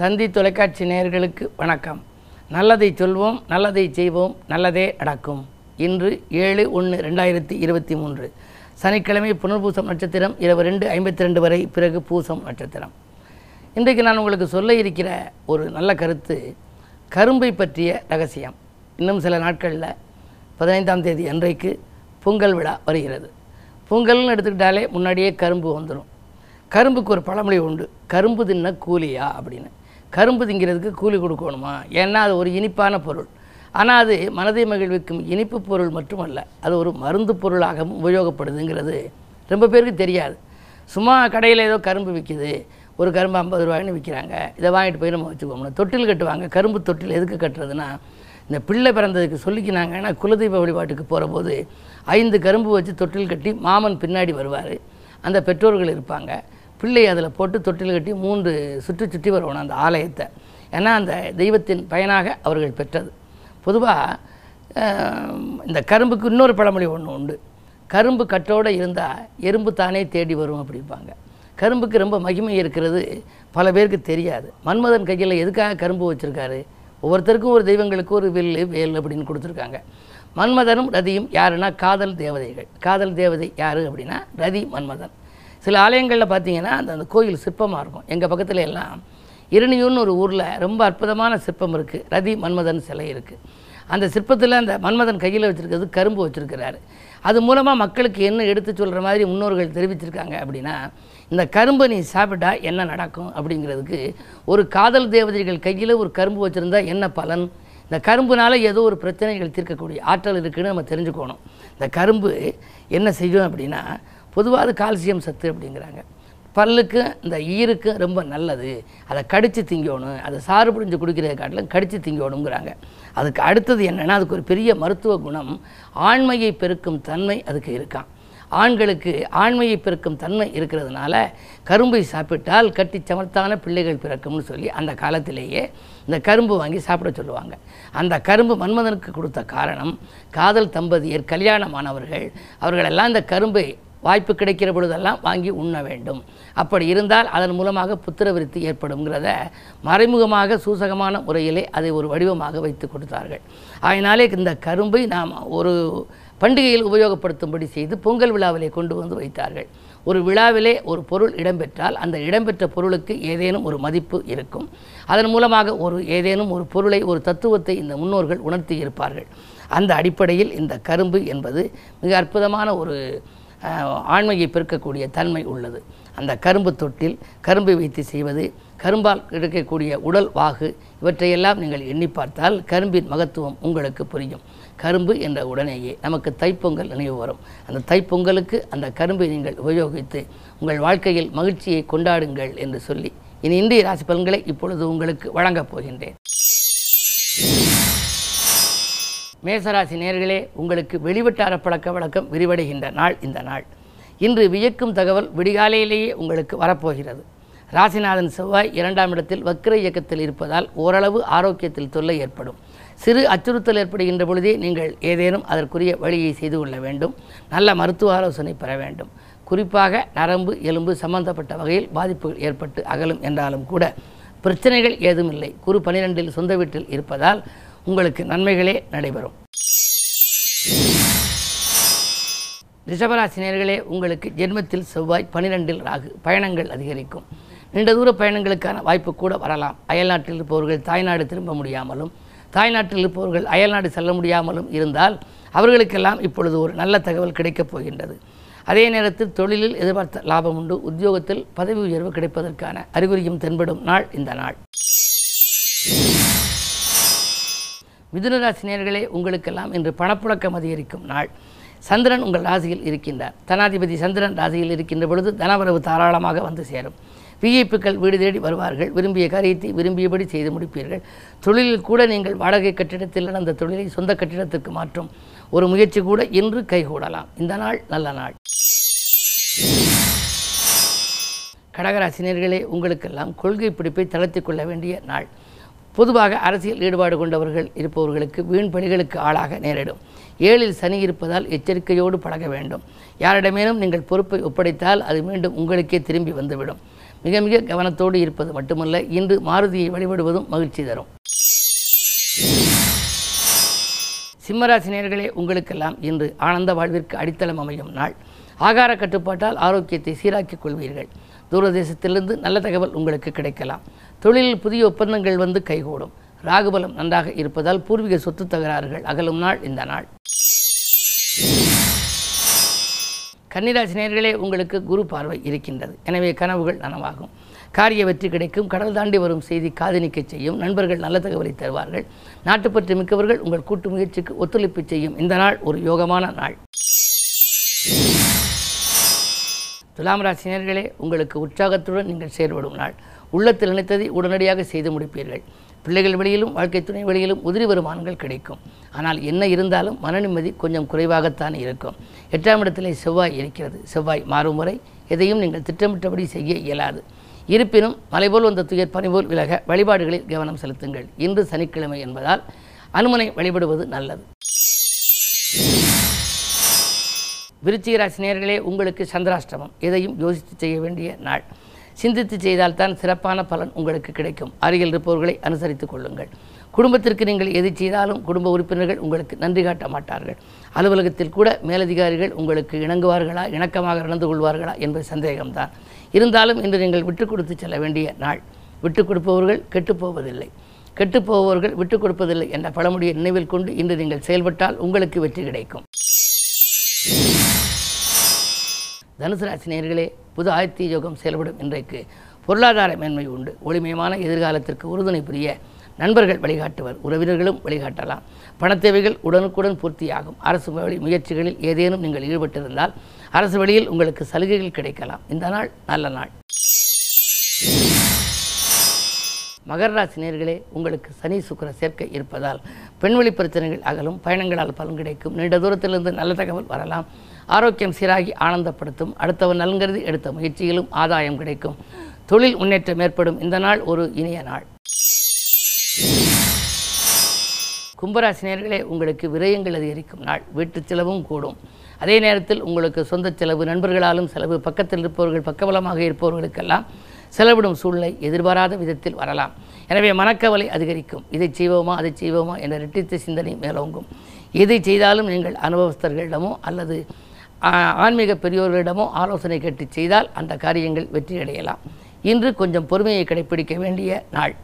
தந்தி தொலைக்காட்சி நேயர்களுக்கு வணக்கம். நல்லதை சொல்வோம் நல்லதை செய்வோம் நல்லதே நடக்கும். இன்று ஏழு ஒன்று ரெண்டாயிரத்தி இருபத்தி மூன்று. சனிக்கிழமை புனர்பூசம் நட்சத்திரம் இரவு ரெண்டு ஐம்பத்தி ரெண்டு வரை பிறகு பூசம் நட்சத்திரம். இன்றைக்கு நான் உங்களுக்கு சொல்ல இருக்கிற ஒரு நல்ல கருத்து கரும்பை பற்றிய ரகசியம். இன்னும் சில நாட்களில் பதினைந்தாம் தேதி அன்றைக்கு பொங்கல் விழா வருகிறது. பொங்கல்னு எடுத்துக்கிட்டாலே முன்னாடியே கரும்பு வந்துடும் கரும்புக்கு ஒரு பழமொழி உண்டு கரும்பு தின்ன கூலியா அப்படின்னு. கரும்பு திங்கிறதுக்கு கூலி கொடுக்கணுமா? ஏன்னா அது ஒரு இனிப்பான பொருள். ஆனால் அது மனதை மகிழ்விக்கும் இனிப்பு பொருள் மட்டுமல்ல அது ஒரு மருந்து பொருளாகவும் உபயோகப்படுதுங்கிறது ரொம்ப பேருக்கு தெரியாது. சும்மா கடையில் ஏதோ கரும்பு விற்கிது ஒரு கரும்பு ஐம்பது ரூபாய்னு விற்கிறாங்க இதை வாங்கிட்டு போய் நம்ம வச்சுக்கோம்னா. தொட்டில் கட்டுவாங்க கரும்பு தொட்டில் எதுக்கு கட்டுறதுன்னா இந்த பிள்ளை பிறந்ததுக்கு சொல்லிக்கினாங்க. ஏன்னா குலதெய்வ வழிபாட்டுக்கு போகிறபோது ஐந்து கரும்பு வச்சு தொட்டில் கட்டி மாமன் பின்னாடி வருவார். அந்த பெற்றோர்கள் இருப்பாங்க. பிள்ளை அதில் போட்டு தொட்டில் கட்டி மூன்று சுற்றி சுற்றி வருவணும் அந்த ஆலயத்தை. ஏன்னா அந்த தெய்வத்தின் பயனாக அவர்கள் பெற்றது. பொதுவாக இந்த கரும்புக்கு இன்னொரு பழமொழி ஒன்று உண்டு. கரும்பு கட்டோடு இருந்தால் எறும்பு தானே தேடி வரும் அப்படிம்பாங்க. கரும்புக்கு ரொம்ப மகிமை இருக்கிறது பல பேருக்கு தெரியாது. மன்மதன் கையில் எதுக்காக கரும்பு வச்சுருக்காரு? ஒவ்வொருத்தருக்கும் ஒரு தெய்வங்களுக்கு ஒரு வில்லு வேல் அப்படின்னு கொடுத்துருக்காங்க. மன்மதனும் ரதியும் யாருன்னா காதல் தேவதைகள். காதல் தேவதை யார் அப்படின்னா ரதி மன்மதன். சில ஆலயங்களில் பார்த்தீங்கன்னா அந்த அந்த கோயில் சிற்பமாக இருக்கும். எங்கள் பக்கத்தில் எல்லாம் இரணியூர்னு ஒரு ஊரில் ரொம்ப அற்புதமான சிற்பம் இருக்குது ரதி மன்மதன் சிலை இருக்குது அந்த சிற்பத்தில் அந்த மன்மதன் கையில் வச்சுருக்கிறது கரும்பு வச்சுருக்கிறாரு. அது மூலமாக மக்களுக்கு என்ன எடுத்து சொல்கிற மாதிரி முன்னோர்கள் தெரிவிச்சிருக்காங்க அப்படின்னா இந்த கரும்பை நீ சாப்பிட்டா என்ன நடக்கும் அப்படிங்கிறதுக்கு ஒரு காதல் தேவதைகள் கையில் ஒரு கரும்பு வச்சுருந்தா என்ன பலன்? இந்த கரும்புனால ஏதோ ஒரு பிரச்சனைகள் தீர்க்கக்கூடிய ஆற்றல் இருக்குதுன்னு நம்ம தெரிஞ்சுக்கணும். இந்த கரும்பு என்ன செய்யும் அப்படின்னா பொதுவாக அது கால்சியம் சத்து அப்படிங்கிறாங்க. பல்லுக்கு இந்த ஈருக்கு ரொம்ப நல்லது. அதை கடித்து திங்கணும். அதை சாறு புரிஞ்சு குடிக்கிறத காட்டிலும் கடித்து திங்கணுங்கிறாங்க. அதுக்கு அடுத்தது என்னென்னா அதுக்கு ஒரு பெரிய மருத்துவ குணம் ஆண்மையை பெருக்கும் தன்மை அதுக்கு இருக்கான் ஆண்களுக்கு ஆண்மையை பெருக்கும் தன்மை இருக்கிறதுனால கரும்பை சாப்பிட்டால் கட்டி சமர்த்தான பிள்ளைகள் பிறக்கும்னு சொல்லி அந்த காலத்திலேயே இந்த கரும்பு வாங்கி சாப்பிட சொல்லுவாங்க. அந்த கரும்பு மன்மதனுக்கு கொடுத்த காரணம் காதல் தம்பதியர் கல்யாணமானவர்கள் அவர்களெல்லாம் இந்த கரும்பை வாய்ப்பு கிடைக்கிற பொழுதெல்லாம் வாங்கி உண்ண வேண்டும். அப்படி இருந்தால் அதன் மூலமாக புத்திர விருத்தி ஏற்படுங்கிறத மறைமுகமாக சூசகமான முறையிலே அதை ஒரு வடிவமாக வைத்து கொடுத்தார்கள். அதனாலே இந்த கரும்பை நாம் ஒரு பண்டிகையில் உபயோகப்படுத்தும்படி செய்து பொங்கல் விழாவிலே கொண்டு வந்து வைத்தார்கள். ஒரு விழாவிலே ஒரு பொருள் இடம்பெற்றால் அந்த இடம்பெற்ற பொருளுக்கு ஏதேனும் ஒரு மதிப்பு இருக்கும். அதன் மூலமாக ஒரு ஏதேனும் ஒரு பொருளை ஒரு தத்துவத்தை இந்த முன்னோர்கள் உணர்த்தி இருப்பார்கள். அந்த அடிப்படையில் இந்த கரும்பு என்பது மிக அற்புதமான ஒரு ஆண்மையை பெருக்கக்கூடிய தன்மை உள்ளது. அந்த கரும்பு தொட்டில் கரும்பை வைத்து செய்வது கரும்பால் கிடைக்கக்கூடிய உடல் வாகு இவற்றையெல்லாம் நீங்கள் எண்ணி பார்த்தால் கரும்பின் மகத்துவம் உங்களுக்கு புரியும். கரும்பு என்ற உடனேயே நமக்கு தைப்பொங்கல் நினைவு வரும். அந்த தைப்பொங்கலுக்கு அந்த கரும்பை நீங்கள் உபயோகித்து உங்கள் வாழ்க்கையில் மகிழ்ச்சியை கொண்டாடுங்கள் என்று சொல்லி இனி இந்திய ராசி பலன்களை இப்பொழுது உங்களுக்கு வழங்கப் போகின்றேன். மேசராசி நேர்களே உங்களுக்கு வெளிவட்டார பழக்க வழக்கம் விரிவடைகின்ற நாள் இந்த நாள். இன்று வியக்கும் தகவல் விடிகாலையிலேயே உங்களுக்கு வரப்போகிறது. ராசிநாதன் செவ்வாய் இரண்டாம் இடத்தில் வக்ர இயக்கத்தில் இருப்பதால் ஓரளவு ஆரோக்கியத்தில் தொல்லை ஏற்படும். சிறு அச்சுறுத்தல் ஏற்படுகின்ற பொழுதே நீங்கள் ஏதேனும் அதற்குரிய வழியை செய்து கொள்ள வேண்டும். நல்ல மருத்துவ ஆலோசனை பெற வேண்டும். குறிப்பாக நரம்பு எலும்பு சம்பந்தப்பட்ட வகையில் பாதிப்புகள் ஏற்பட்டு அகலும் என்றாலும் கூட பிரச்சனைகள் ஏதும் இல்லை குறு பனிரெண்டில் சொந்த வீட்டில் இருப்பதால் உங்களுக்கு நன்மைகளே நடைபெறும். ரிஷபராசினியர்களே உங்களுக்கு ஜென்மத்தில் செவ்வாய் பனிரெண்டில் ராகு பயணங்கள் அதிகரிக்கும். நீண்ட தூர பயணங்களுக்கான வாய்ப்பு கூட வரலாம். அயல்நாட்டில் இருப்பவர்கள் தாய்நாடு திரும்ப முடியாமலும் தாய்நாட்டில் இருப்பவர்கள் அயல்நாடு செல்ல முடியாமலும் இருந்தால் அவர்களுக்கெல்லாம் இப்பொழுது ஒரு நல்ல தகவல் கிடைக்கப் போகின்றது. அதே நேரத்தில் தொழிலில் எதிர்பார்த்த லாபம் உண்டு. உத்தியோகத்தில் பதவி உயர்வு கிடைப்பதற்கான அறிகுறியும் தென்படும் நாள் இந்த நாள். மிதுனராசினியர்களே உங்களுக்கெல்லாம் இன்று பணப்புழக்கம் அதிகரிக்கும் நாள். சந்திரன் உங்கள் ராசியில் இருக்கின்றார். தனாதிபதி சந்திரன் ராசியில் இருக்கின்ற பொழுது தனவரவு தாராளமாக வந்து சேரும். விஐப்புக்கள் வீடு தேடி வருவார்கள். விரும்பிய காரியத்தை விரும்பியபடி செய்து முடிப்பீர்கள். தொழிலில் கூட நீங்கள் வாடகை கட்டிடத்தில் நடந்த தொழிலை சொந்த கட்டிடத்துக்கு மாற்றும் ஒரு முயற்சி கூட இன்று கைகூடலாம். இந்த நாள் நல்ல நாள். கடகராசினியர்களே உங்களுக்கெல்லாம் கொள்கை பிடிப்பை தளர்த்தி கொள்ள வேண்டிய நாள். பொதுவாக அரசியல் ஈடுபாடு கொண்டவர்கள் இருப்பவர்களுக்கு வீண் பணிகளுக்கு ஆளாக நேரிடும். ஏழில் சனி இருப்பதால் எச்சரிக்கையோடு பழக வேண்டும். யாரிடமேனும் நீங்கள் பொறுப்பை ஒப்படைத்தால் அது மீண்டும் உங்களுக்கே திரும்பி வந்துவிடும். மிக மிக கவனத்தோடு இருப்பது மட்டுமல்ல இன்று மாருதியை வழிபடுவதும் மகிழ்ச்சி தரும். சிம்மராசினியர்களே உங்களுக்கெல்லாம் இன்று ஆனந்த வாழ்விற்கு அடித்தளம் அமையும் நாள். ஆகார கட்டுப்பாட்டால் ஆரோக்கியத்தை சீராக்கிக் கொள்வீர்கள். தூரதேசத்திலிருந்து நல்ல தகவல் உங்களுக்கு கிடைக்கலாம். தொழிலில் புதிய ஒப்பந்தங்கள் வந்து கைகூடும். ராகுபலம் நன்றாக இருப்பதால் பூர்வீக சொத்து தகராறுகள் அகலும் நாள் இந்த நாள். கன்னிராசி நேர்களே உங்களுக்கு குரு பார்வை இருக்கின்றது. எனவே கனவுகள் நனவாகும். காரிய வெற்றி கிடைக்கும். கடல் தாண்டி வரும் செய்தி காதணிக்க செய்யும். நண்பர்கள் நல்ல தகவலை தருவார்கள். நாட்டுப்பற்று மிக்கவர்கள் உங்கள் கூட்டு முயற்சிக்கு ஒத்துழைப்பு செய்யும். இந்த நாள் ஒரு யோகமான நாள். துலாம் ராசினியர்களே உங்களுக்கு உற்சாகத்துடன் நீங்கள் செயல்படும் நாள். உள்ளத்தில் நினைத்ததை உடனடியாக செய்து முடிப்பீர்கள். பிள்ளைகள் வழியிலும் வாழ்க்கை துணை வழியிலும் உதிரி வருமானங்கள் கிடைக்கும். ஆனால் என்ன இருந்தாலும் மன நிம்மதி கொஞ்சம் குறைவாகத்தான் இருக்கும். எட்டாம் இடத்திலே செவ்வாய் இருக்கிறது. செவ்வாய் மாறும் முறை எதையும் நீங்கள் திட்டமிட்டபடி செய்ய இயலாது. இருப்பினும் மலைபோல் வந்த துயர் பனிபோல் விலக வழிபாடுகளில் கவனம் செலுத்துங்கள். இன்று சனிக்கிழமை என்பதால் அனுமனை வழிபடுவது நல்லது. விருச்சிக நேர்களே உங்களுக்கு சந்திராஷ்டமம். எதையும் யோசித்து செய்ய வேண்டிய நாள். சிந்தித்து செய்தால்தான் சிறப்பான பலன் உங்களுக்கு கிடைக்கும். அருகில் இருப்பவர்களை அனுசரித்துக் கொள்ளுங்கள். குடும்பத்திற்கு நீங்கள் எது செய்தாலும் குடும்ப உறுப்பினர்கள் உங்களுக்கு நன்றி காட்ட மாட்டார்கள். அலுவலகத்தில் கூட மேலதிகாரிகள் உங்களுக்கு இணங்குவார்களா இணக்கமாக நடந்து கொள்வார்களா என்பது சந்தேகம்தான். இருந்தாலும் இன்று நீங்கள் விட்டுக் கொடுத்து செல்ல வேண்டிய நாள். விட்டுக் கொடுப்பவர்கள் கெட்டுப்போவதில்லை கெட்டுப்போவர்கள் விட்டுக் கொடுப்பதில்லை என்ற பழமொழியை நினைவில் கொண்டு இன்று நீங்கள் செயல்பட்டால் உங்களுக்கு வெற்றி கிடைக்கும். தனுசு ராசி நேர்களே புது ஆயத்தி யோகம் செயல்படும் இன்றைக்கு பொருளாதார மேன்மை உண்டு. ஒளிமயமான எதிர்காலத்திற்கு உறுதுணை புரிய நண்பர்கள் வழிகாட்டுவர் உறவினர்களும் வழிகாட்டலாம். பணத்தேவைகள் உடனுக்குடன் பூர்த்தியாகும். அரசு வழி முயற்சிகளில் ஏதேனும் நீங்கள் ஈடுபட்டிருந்தால் அரசு வழியில் உங்களுக்கு சலுகைகள் கிடைக்கலாம். இந்த நாள் நல்ல நாள். மகர ராசி நேர்களே உங்களுக்கு சனி சுக்கர சேர்க்கை இருப்பதால் பெண்வெளி பிரச்சனைகள் அகலும் பயணங்களால் பலன் கிடைக்கும். நீண்ட தூரத்திலிருந்து நல்ல தகவல் வரலாம். ஆரோக்கியம் சீராகி ஆனந்தப்படுத்தும். அடுத்தவன் நலங்கருதி எடுத்த முயற்சியிலும் ஆதாயம் கிடைக்கும். தொழில் முன்னேற்றம் ஏற்படும். இந்த நாள் ஒரு இனிய நாள். கும்பராசினியர்களே உங்களுக்கு விரயங்கள் அதிகரிக்கும் நாள். வீட்டு செலவும் கூடும். அதே நேரத்தில் உங்களுக்கு சொந்த செலவு நண்பர்களாலும் செலவு பக்கத்தில் இருப்பவர்கள் பக்கபலமாக இருப்பவர்களுக்கெல்லாம் செலவிடும் சூழ்நிலை எதிர்பாராத விதத்தில் வரலாம். எனவே மனக்கவலை அதிகரிக்கும். இதை செய்வோமா அதை செய்வோமா என்ற ரெட்டித்த சிந்தனை மேலோங்கும். எதை செய்தாலும் நீங்கள் அனுபவஸ்தர்களிடமோ அல்லது ஆன்மீக பெரியோர்களிடமோ ஆலோசனை கேட்டு செய்தால் அந்த காரியங்கள் வெற்றியடையலாம். இன்று கொஞ்சம் பொறுமையை கடைப்பிடிக்க வேண்டிய நாள்.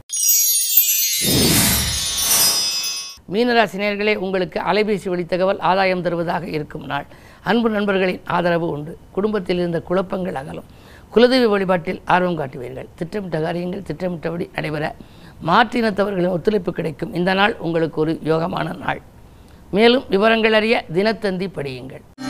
மீனராசினியர்களே உங்களுக்கு அலைபேசி வழி தகவல் ஆதாயம் தருவதாக இருக்கும் நாள். அன்பு நண்பர்களின் ஆதரவு உண்டு. குடும்பத்தில் இருந்த குழப்பங்கள் அகலும். குலதெய்வ வழிபாட்டில் ஆர்வம் காட்டுவீர்கள். திட்டமிட்ட காரியங்கள் திட்டமிட்டபடி நடைபெற மாற்றினத்தவர்களின் ஒத்துழைப்பு கிடைக்கும். இந்த நாள் உங்களுக்கு ஒரு யோகமான நாள். மேலும் விவரங்கள் அறிய தினத்தந்தி படியுங்கள்.